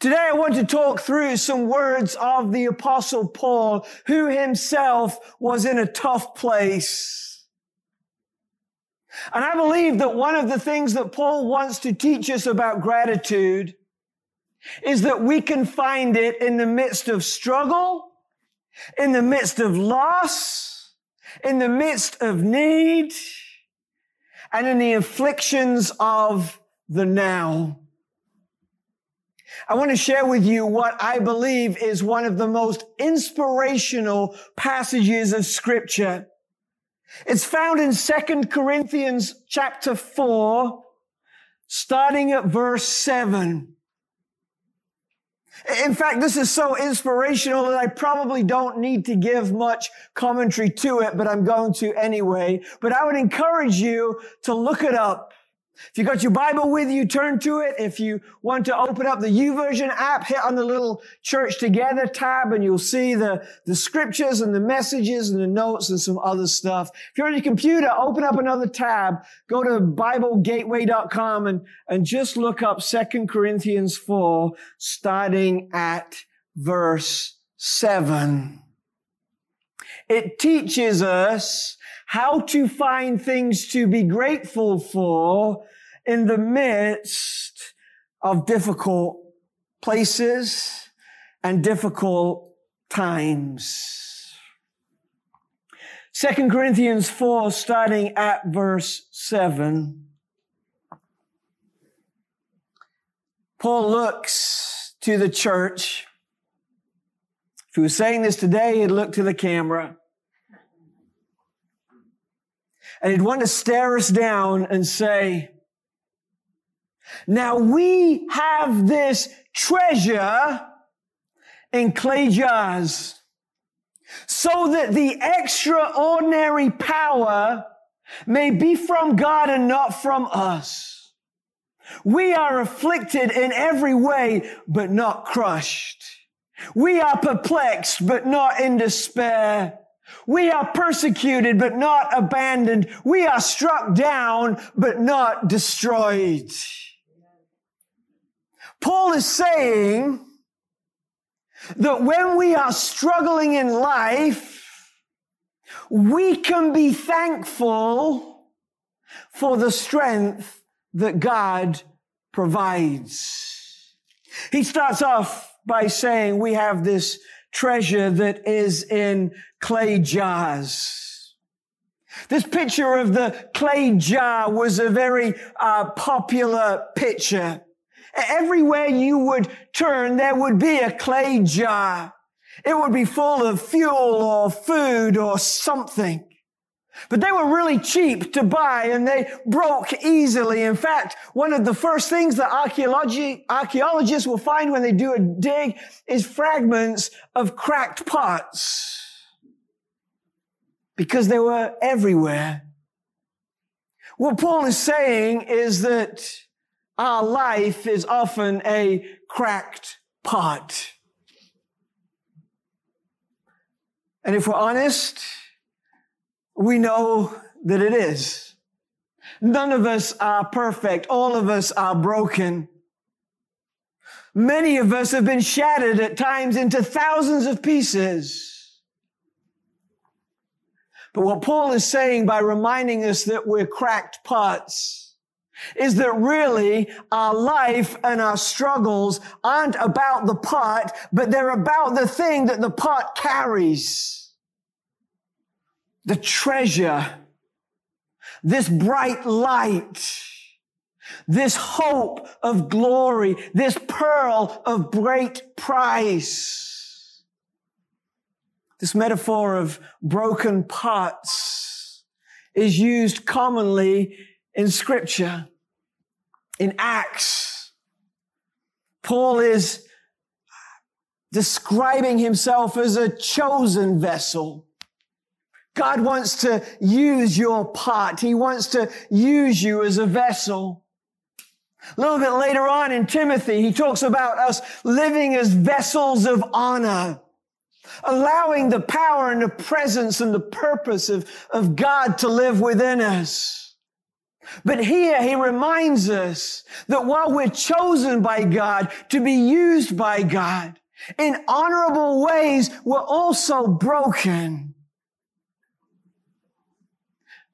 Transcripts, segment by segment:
Today I want to talk through some words of the apostle Paul, who himself was in a tough place. And I believe that one of the things that Paul wants to teach us about gratitude is that we can find it in the midst of struggle, in the midst of loss, in the midst of need, and in the afflictions of the now. I want to share with you what I believe is one of the most inspirational passages of scripture. It's found in 2 Corinthians chapter 4, starting at verse 7. In fact, this is so inspirational that I probably don't need to give much commentary to it, but I'm going to anyway. But I would encourage you to look it up if you got your Bible with you, turn to it. If you want to open up the YouVersion app, hit on the little Church Together tab and you'll see the, the scriptures and the messages and the notes and some other stuff. If you're on your computer, open up another tab, go to BibleGateway.com and, and just look up 2 Corinthians 4, starting at verse 7. It teaches us how to find things to be grateful for in the midst of difficult places and difficult times. Second Corinthians 4, starting at verse 7. Paul looks to the church. If he was saying this today, he'd look to the camera and he'd want to stare us down and say, now we have this treasure in clay jars so that the extraordinary power may be from God and not from us. We are afflicted in every way, but not crushed. We are perplexed, but not in despair. We are persecuted, but not abandoned. We are struck down, but not destroyed. Paul is saying that when we are struggling in life, we can be thankful for the strength that God provides. He starts off by saying we have this treasure that is in clay jars. This picture of the clay jar was a very uh, popular picture. Everywhere you would turn, there would be a clay jar. It would be full of fuel or food or something. But they were really cheap to buy and they broke easily. In fact, one of the first things that archaeologists will find when they do a dig is fragments of cracked pots. Because they were everywhere. What Paul is saying is that our life is often a cracked pot. And if we're honest, we know that it is. None of us are perfect. All of us are broken. Many of us have been shattered at times into thousands of pieces. But what Paul is saying by reminding us that we're cracked pots is that really our life and our struggles aren't about the pot, but they're about the thing that the pot carries the treasure, this bright light, this hope of glory, this pearl of great price. This metaphor of broken pots is used commonly in scripture. In Acts, Paul is describing himself as a chosen vessel God wants to use your part. He wants to use you as a vessel. A little bit later on in Timothy, he talks about us living as vessels of honor, allowing the power and the presence and the purpose of, of God to live within us. But here he reminds us that while we're chosen by God to be used by God in honorable ways, we're also broken.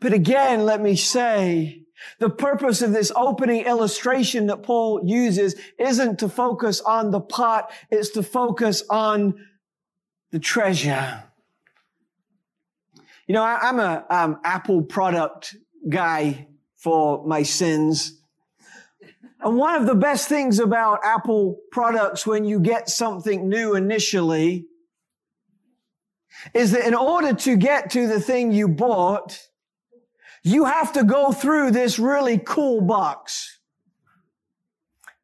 But again, let me say, the purpose of this opening illustration that Paul uses isn't to focus on the pot, it's to focus on the treasure. You know, I, am a um, Apple product guy for my sins. And one of the best things about Apple products when you get something new initially is that in order to get to the thing you bought, you have to go through this really cool box.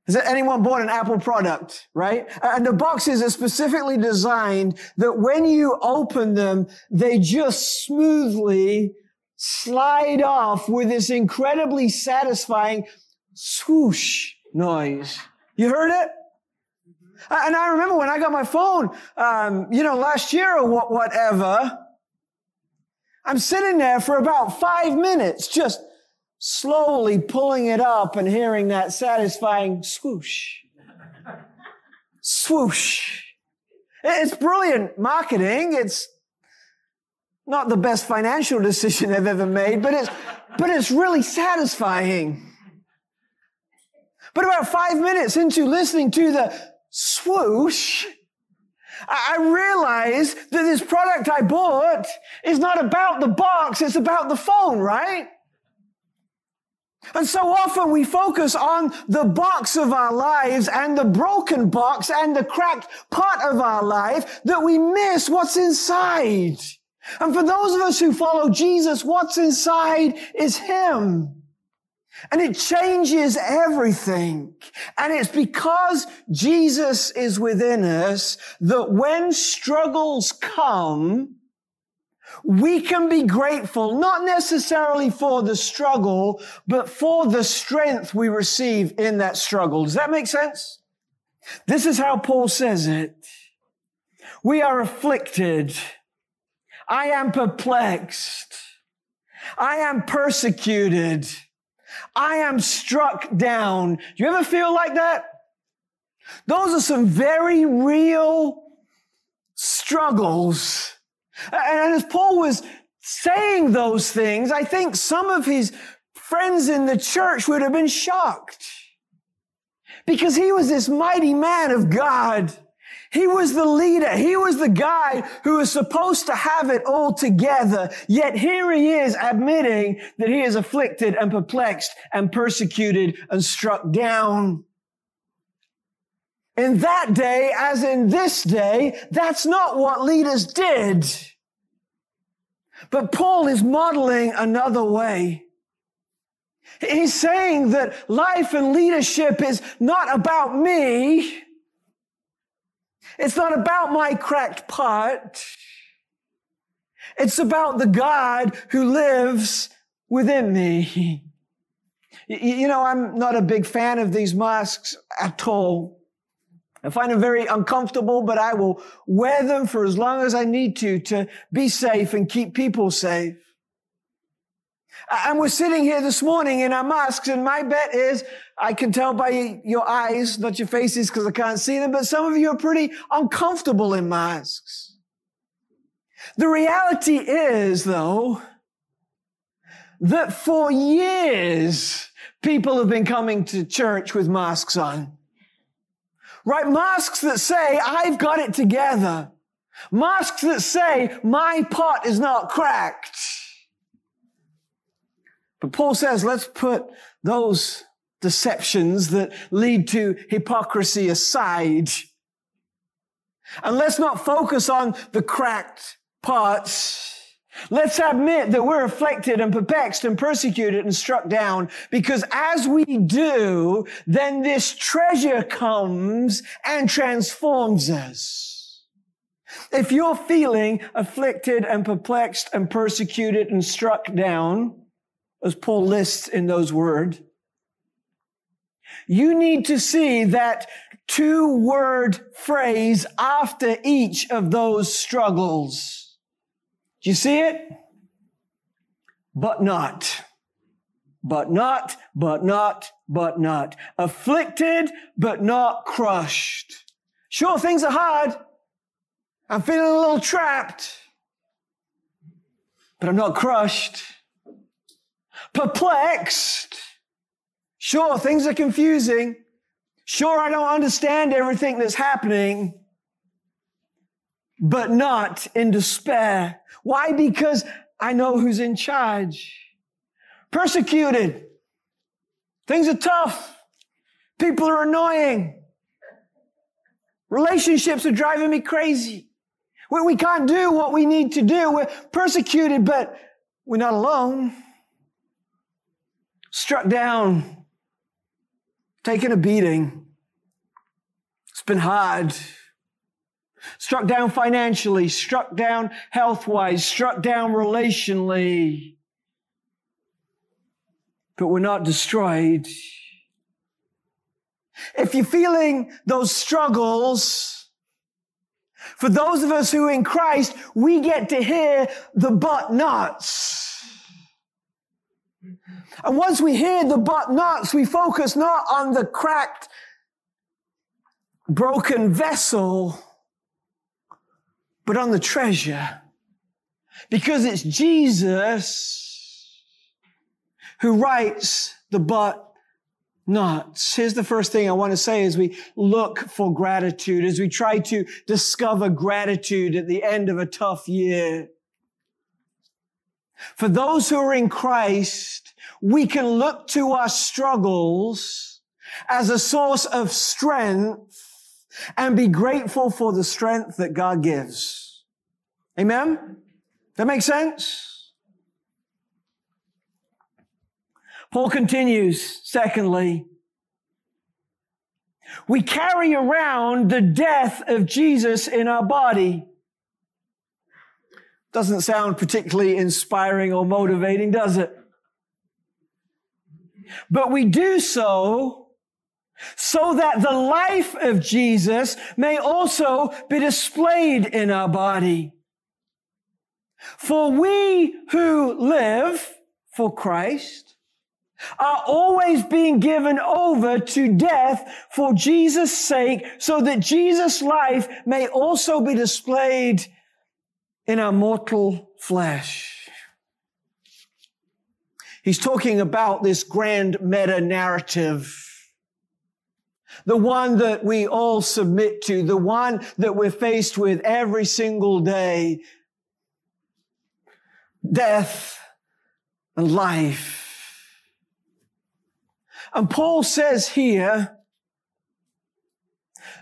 Has anyone bought an Apple product, right? And the boxes are specifically designed that when you open them, they just smoothly slide off with this incredibly satisfying swoosh noise. You heard it? And I remember when I got my phone, um, you know, last year or whatever, I'm sitting there for about five minutes, just slowly pulling it up and hearing that satisfying swoosh. swoosh. It's brilliant marketing. It's not the best financial decision I've ever made, but it's, but it's really satisfying. But about five minutes into listening to the swoosh, I realized that this product I bought is not about the box, it's about the phone, right? And so often we focus on the box of our lives and the broken box and the cracked part of our life that we miss what's inside. And for those of us who follow Jesus, what's inside is Him. And it changes everything. And it's because Jesus is within us that when struggles come, we can be grateful, not necessarily for the struggle, but for the strength we receive in that struggle. Does that make sense? This is how Paul says it. We are afflicted I am perplexed. I am persecuted. I am struck down. Do you ever feel like that? Those are some very real struggles. And as Paul was saying those things, I think some of his friends in the church would have been shocked because he was this mighty man of God. He was the leader. He was the guy who was supposed to have it all together. Yet here he is admitting that he is afflicted and perplexed and persecuted and struck down. In that day, as in this day, that's not what leaders did. But Paul is modeling another way. He's saying that life and leadership is not about me. It's not about my cracked pot. It's about the God who lives within me. You know, I'm not a big fan of these masks at all. I find them very uncomfortable, but I will wear them for as long as I need to to be safe and keep people safe. And we're sitting here this morning in our masks, and my bet is I can tell by your eyes, not your faces because I can't see them, but some of you are pretty uncomfortable in masks. The reality is, though, that for years, people have been coming to church with masks on. Right? Masks that say, I've got it together. Masks that say, my pot is not cracked. But Paul says, let's put those deceptions that lead to hypocrisy aside. And let's not focus on the cracked parts. Let's admit that we're afflicted and perplexed and persecuted and struck down because as we do, then this treasure comes and transforms us. If you're feeling afflicted and perplexed and persecuted and struck down, as Paul lists in those words, you need to see that two word phrase after each of those struggles. Do you see it? But not. but not, but not, but not. Afflicted, but not crushed. Sure, things are hard. I'm feeling a little trapped, but I'm not crushed. Perplexed. Sure, things are confusing. Sure, I don't understand everything that's happening, but not in despair. Why? Because I know who's in charge. Persecuted. Things are tough. People are annoying. Relationships are driving me crazy. We, we can't do what we need to do. We're persecuted, but we're not alone. Struck down, taken a beating. It's been hard. Struck down financially, struck down health wise, struck down relationally. But we're not destroyed. If you're feeling those struggles, for those of us who in Christ, we get to hear the but nots. And once we hear the but nots, we focus not on the cracked, broken vessel, but on the treasure. Because it's Jesus who writes the but nots. Here's the first thing I want to say as we look for gratitude, as we try to discover gratitude at the end of a tough year. For those who are in Christ, we can look to our struggles as a source of strength and be grateful for the strength that God gives. Amen? That makes sense? Paul continues, secondly, we carry around the death of Jesus in our body. Doesn't sound particularly inspiring or motivating, does it? But we do so so that the life of Jesus may also be displayed in our body. For we who live for Christ are always being given over to death for Jesus' sake, so that Jesus' life may also be displayed in our mortal flesh. He's talking about this grand meta narrative the one that we all submit to, the one that we're faced with every single day. Death and life. And Paul says here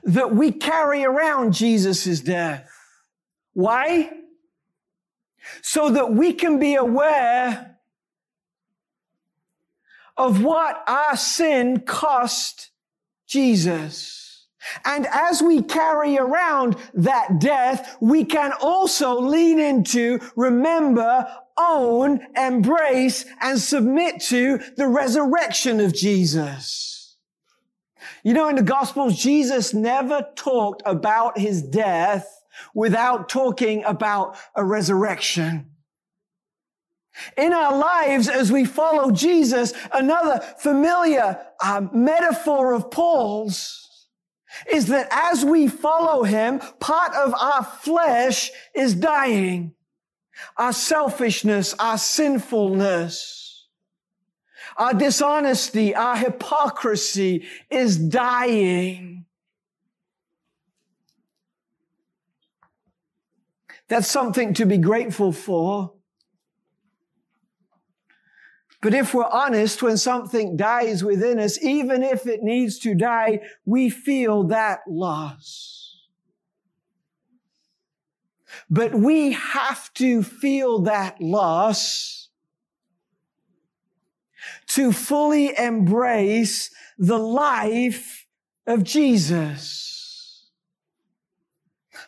that we carry around Jesus' death. Why? So that we can be aware of what our sin cost Jesus. And as we carry around that death, we can also lean into, remember, own, embrace, and submit to the resurrection of Jesus. You know, in the Gospels, Jesus never talked about his death without talking about a resurrection. In our lives, as we follow Jesus, another familiar um, metaphor of Paul's is that as we follow him, part of our flesh is dying. Our selfishness, our sinfulness, our dishonesty, our hypocrisy is dying. That's something to be grateful for. But if we're honest, when something dies within us, even if it needs to die, we feel that loss. But we have to feel that loss to fully embrace the life of Jesus.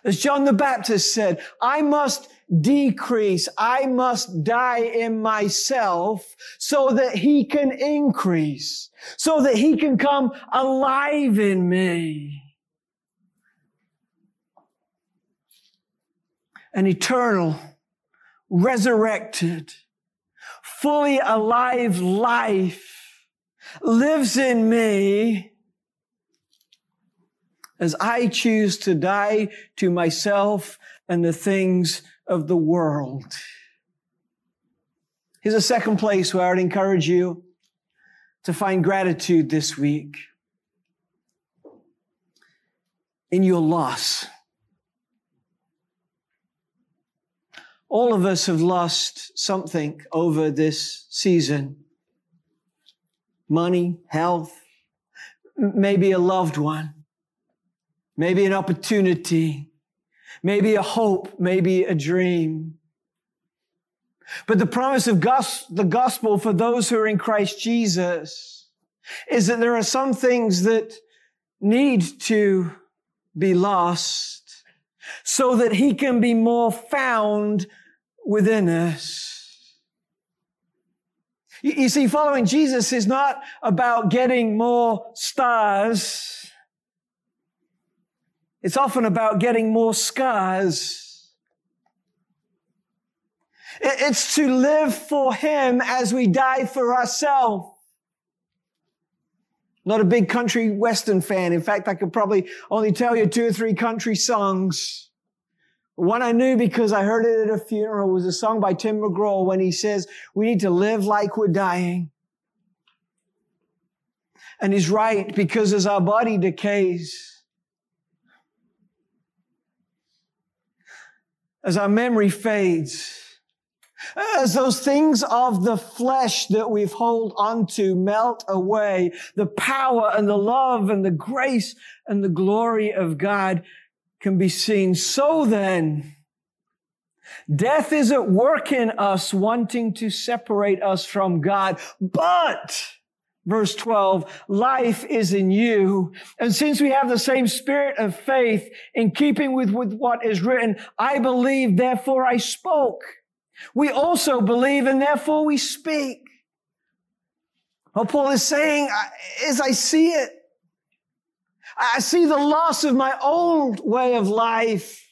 As John the Baptist said, I must decrease. I must die in myself so that he can increase, so that he can come alive in me. An eternal, resurrected, fully alive life lives in me as I choose to die to myself and the things of the world. Here's a second place where I would encourage you to find gratitude this week in your loss. All of us have lost something over this season money, health, maybe a loved one, maybe an opportunity, maybe a hope, maybe a dream. But the promise of the gospel for those who are in Christ Jesus is that there are some things that need to be lost so that he can be more found within us. You see, following Jesus is not about getting more stars. It's often about getting more scars. It's to live for Him as we die for ourselves. Not a big country western fan. In fact, I could probably only tell you two or three country songs. One I knew because I heard it at a funeral was a song by Tim McGraw when he says, we need to live like we're dying. And he's right because as our body decays, as our memory fades, as those things of the flesh that we've hold onto melt away, the power and the love and the grace and the glory of God can be seen. So then, death is at work in us wanting to separate us from God, but Verse 12, life is in you. And since we have the same spirit of faith in keeping with, with what is written, I believe, therefore I spoke. We also believe and therefore we speak. What Paul is saying is I see it. I see the loss of my old way of life.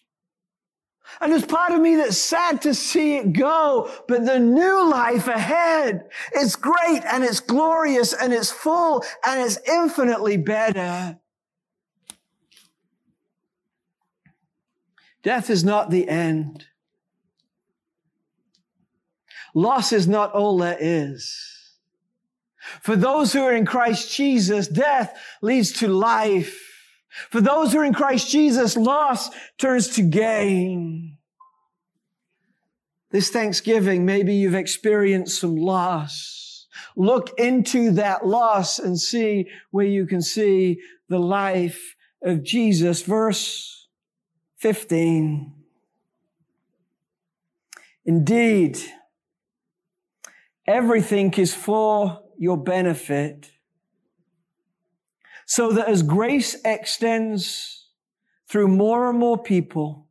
And there's part of me that's sad to see it go, but the new life ahead is great and it's glorious and it's full and it's infinitely better. Death is not the end. Loss is not all there is. For those who are in Christ Jesus, death leads to life. For those who are in Christ Jesus, loss turns to gain. This Thanksgiving, maybe you've experienced some loss. Look into that loss and see where you can see the life of Jesus. Verse 15. Indeed, Everything is for your benefit so that as grace extends through more and more people,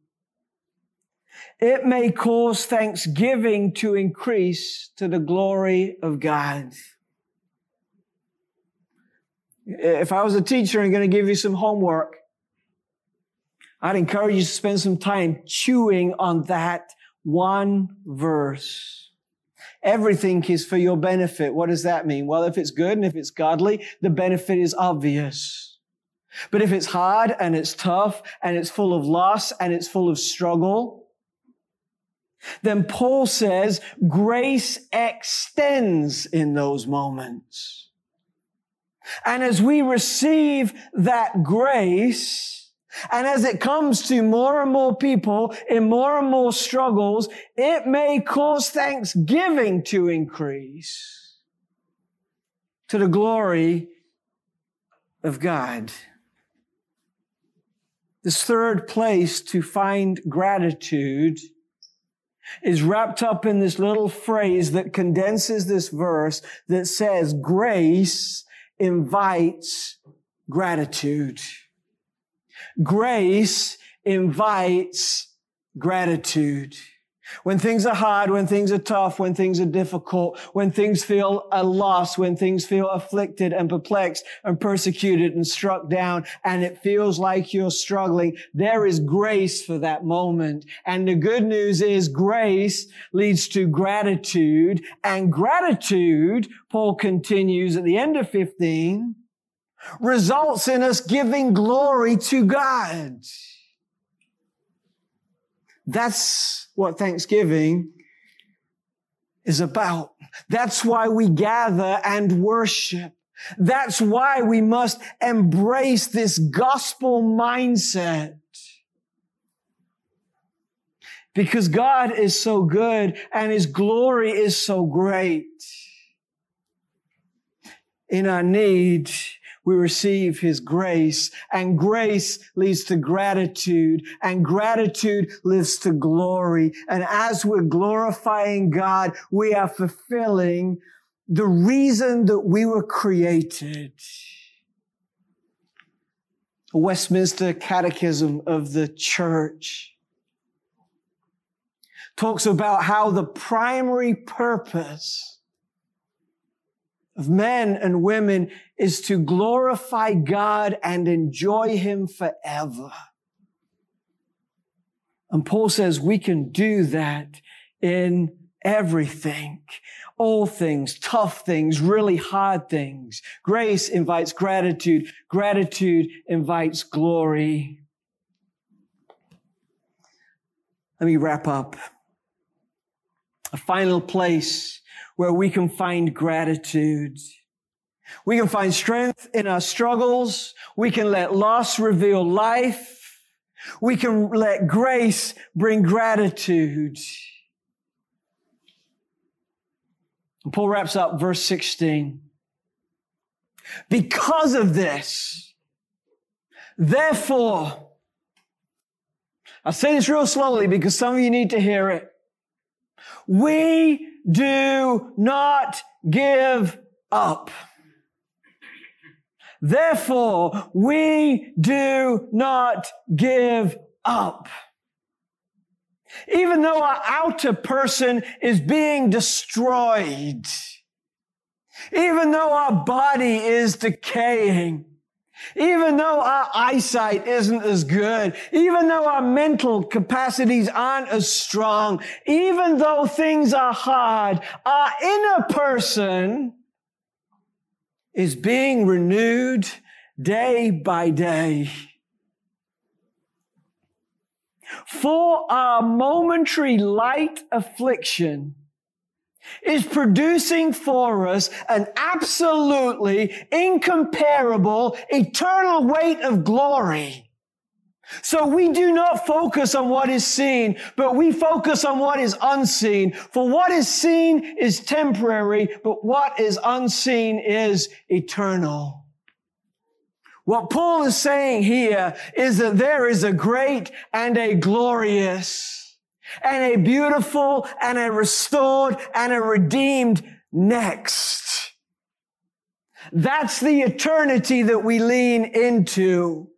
it may cause thanksgiving to increase to the glory of God. If I was a teacher and going to give you some homework, I'd encourage you to spend some time chewing on that one verse. Everything is for your benefit. What does that mean? Well, if it's good and if it's godly, the benefit is obvious. But if it's hard and it's tough and it's full of loss and it's full of struggle, then Paul says grace extends in those moments. And as we receive that grace, and as it comes to more and more people in more and more struggles, it may cause thanksgiving to increase to the glory of God. This third place to find gratitude is wrapped up in this little phrase that condenses this verse that says, grace invites gratitude. Grace invites gratitude. When things are hard, when things are tough, when things are difficult, when things feel a loss, when things feel afflicted and perplexed and persecuted and struck down, and it feels like you're struggling, there is grace for that moment. And the good news is grace leads to gratitude, and gratitude, Paul continues at the end of 15, results in us giving glory to God. That's what Thanksgiving is about. That's why we gather and worship. That's why we must embrace this gospel mindset. Because God is so good and His glory is so great. In our need, we receive his grace and grace leads to gratitude and gratitude leads to glory. And as we're glorifying God, we are fulfilling the reason that we were created. Westminster Catechism of the Church talks about how the primary purpose of men and women is to glorify God and enjoy Him forever. And Paul says we can do that in everything. All things, tough things, really hard things. Grace invites gratitude. Gratitude invites glory. Let me wrap up. A final place where we can find gratitude. We can find strength in our struggles. We can let loss reveal life. We can let grace bring gratitude. Paul wraps up verse 16. Because of this, therefore, I say this real slowly because some of you need to hear it. We do not give up. Therefore, we do not give up. Even though our outer person is being destroyed, even though our body is decaying, even though our eyesight isn't as good, even though our mental capacities aren't as strong, even though things are hard, our inner person is being renewed day by day. For our momentary light affliction, is producing for us an absolutely incomparable eternal weight of glory. So we do not focus on what is seen, but we focus on what is unseen. For what is seen is temporary, but what is unseen is eternal. What Paul is saying here is that there is a great and a glorious and a beautiful and a restored and a redeemed next. That's the eternity that we lean into.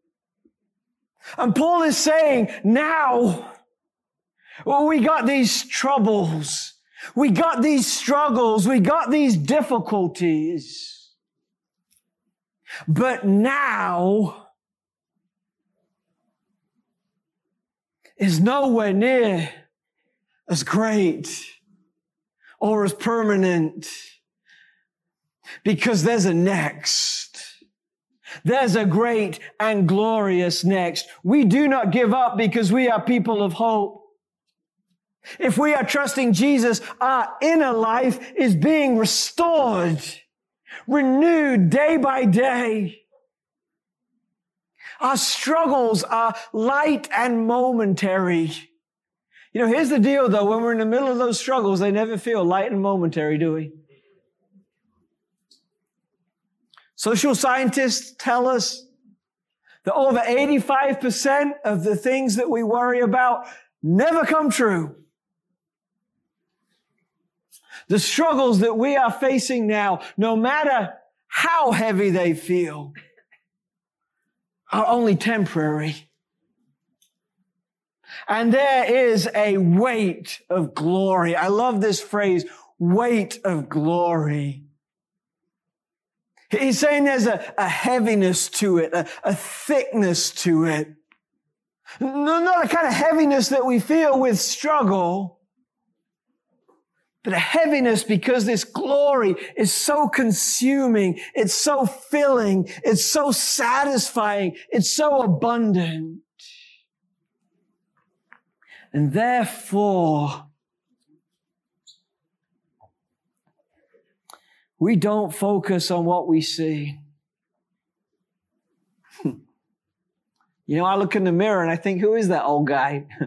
And Paul is saying now, well, we got these troubles. We got these struggles. We got these difficulties. But now is nowhere near as great or as permanent because there's a next. There's a great and glorious next. We do not give up because we are people of hope. If we are trusting Jesus, our inner life is being restored, renewed day by day. Our struggles are light and momentary. You know, here's the deal though. When we're in the middle of those struggles, they never feel light and momentary, do we? Social scientists tell us that over 85% of the things that we worry about never come true. The struggles that we are facing now, no matter how heavy they feel, are only temporary. And there is a weight of glory. I love this phrase, weight of glory. He's saying there's a, a heaviness to it, a, a thickness to it. Not a kind of heaviness that we feel with struggle, but a heaviness because this glory is so consuming. It's so filling. It's so satisfying. It's so abundant. And therefore, we don't focus on what we see. you know, I look in the mirror and I think, who is that old guy?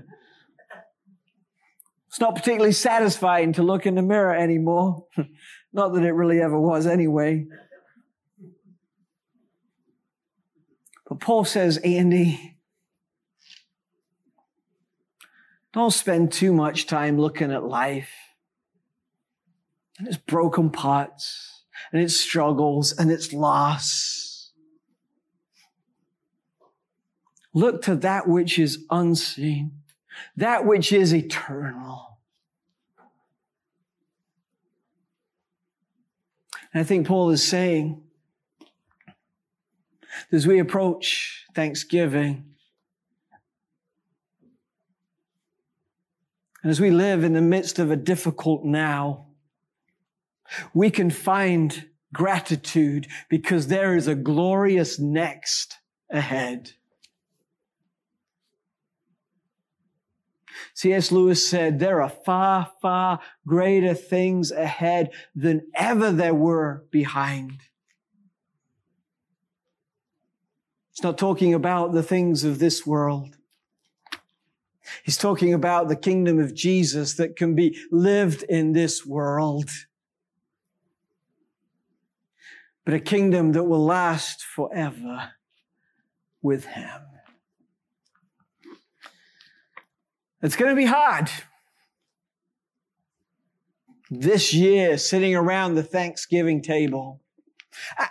it's not particularly satisfying to look in the mirror anymore. not that it really ever was anyway. But Paul says, Andy, don't spend too much time looking at life and its broken parts and its struggles and its loss. Look to that which is unseen, that which is eternal. And I think Paul is saying, as we approach Thanksgiving, and as we live in the midst of a difficult now, we can find gratitude because there is a glorious next ahead. C.S. Lewis said, there are far, far greater things ahead than ever there were behind. It's not talking about the things of this world. He's talking about the kingdom of Jesus that can be lived in this world but a kingdom that will last forever with him. It's going to be hard. This year, sitting around the Thanksgiving table.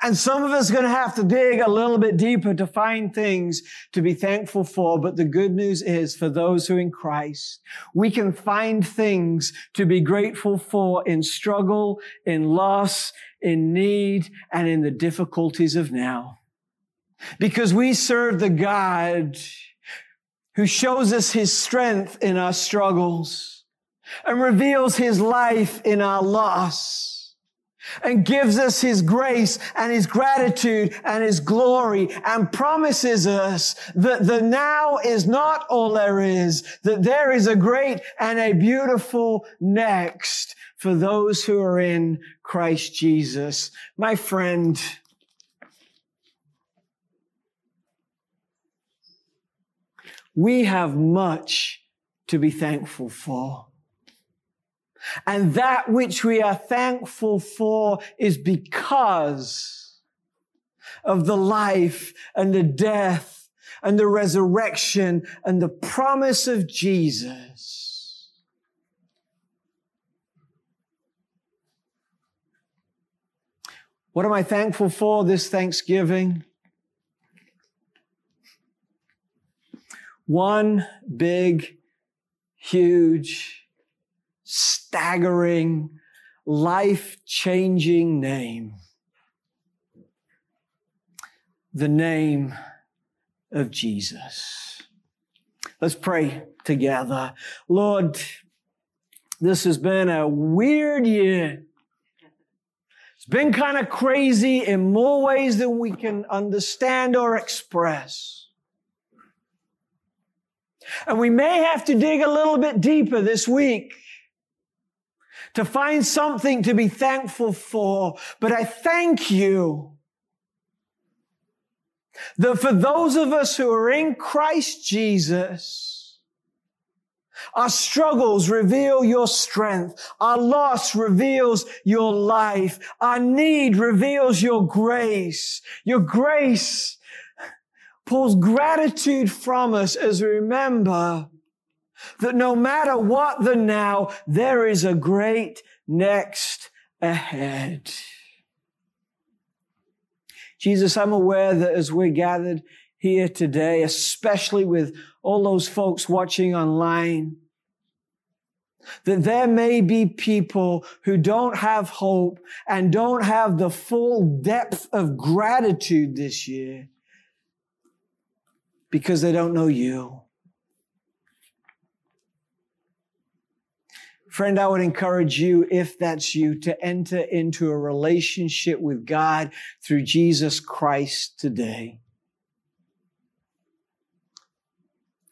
And some of us are going to have to dig a little bit deeper to find things to be thankful for. But the good news is for those who are in Christ, we can find things to be grateful for in struggle, in loss, in need, and in the difficulties of now. Because we serve the God who shows us his strength in our struggles and reveals his life in our loss and gives us his grace and his gratitude and his glory and promises us that the now is not all there is, that there is a great and a beautiful next for those who are in Christ Jesus. My friend, we have much to be thankful for. And that which we are thankful for is because of the life and the death and the resurrection and the promise of Jesus. What am I thankful for this Thanksgiving? One big, huge, staggering, life changing name. The name of Jesus. Let's pray together. Lord, this has been a weird year. It's been kind of crazy in more ways than we can understand or express. And we may have to dig a little bit deeper this week to find something to be thankful for. But I thank you that for those of us who are in Christ Jesus, our struggles reveal your strength. Our loss reveals your life. Our need reveals your grace. Your grace pulls gratitude from us as we remember that no matter what the now, there is a great next ahead. Jesus, I'm aware that as we're gathered here today, especially with all those folks watching online. That there may be people who don't have hope and don't have the full depth of gratitude this year because they don't know you. Friend, I would encourage you, if that's you, to enter into a relationship with God through Jesus Christ today.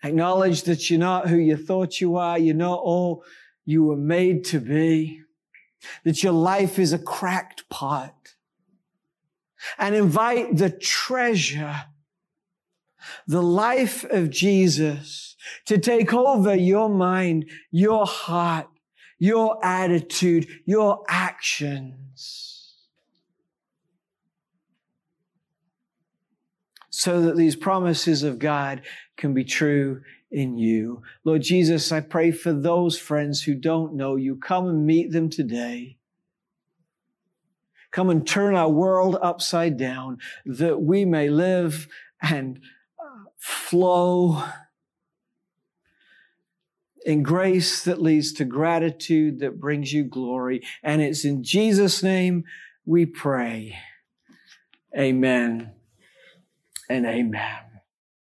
Acknowledge that you're not who you thought you are. You're not all you were made to be. That your life is a cracked pot. And invite the treasure, the life of Jesus to take over your mind, your heart, your attitude, your actions. So that these promises of God can be true in you. Lord Jesus, I pray for those friends who don't know you. Come and meet them today. Come and turn our world upside down that we may live and uh, flow in grace that leads to gratitude that brings you glory. And it's in Jesus' name we pray. Amen and amen.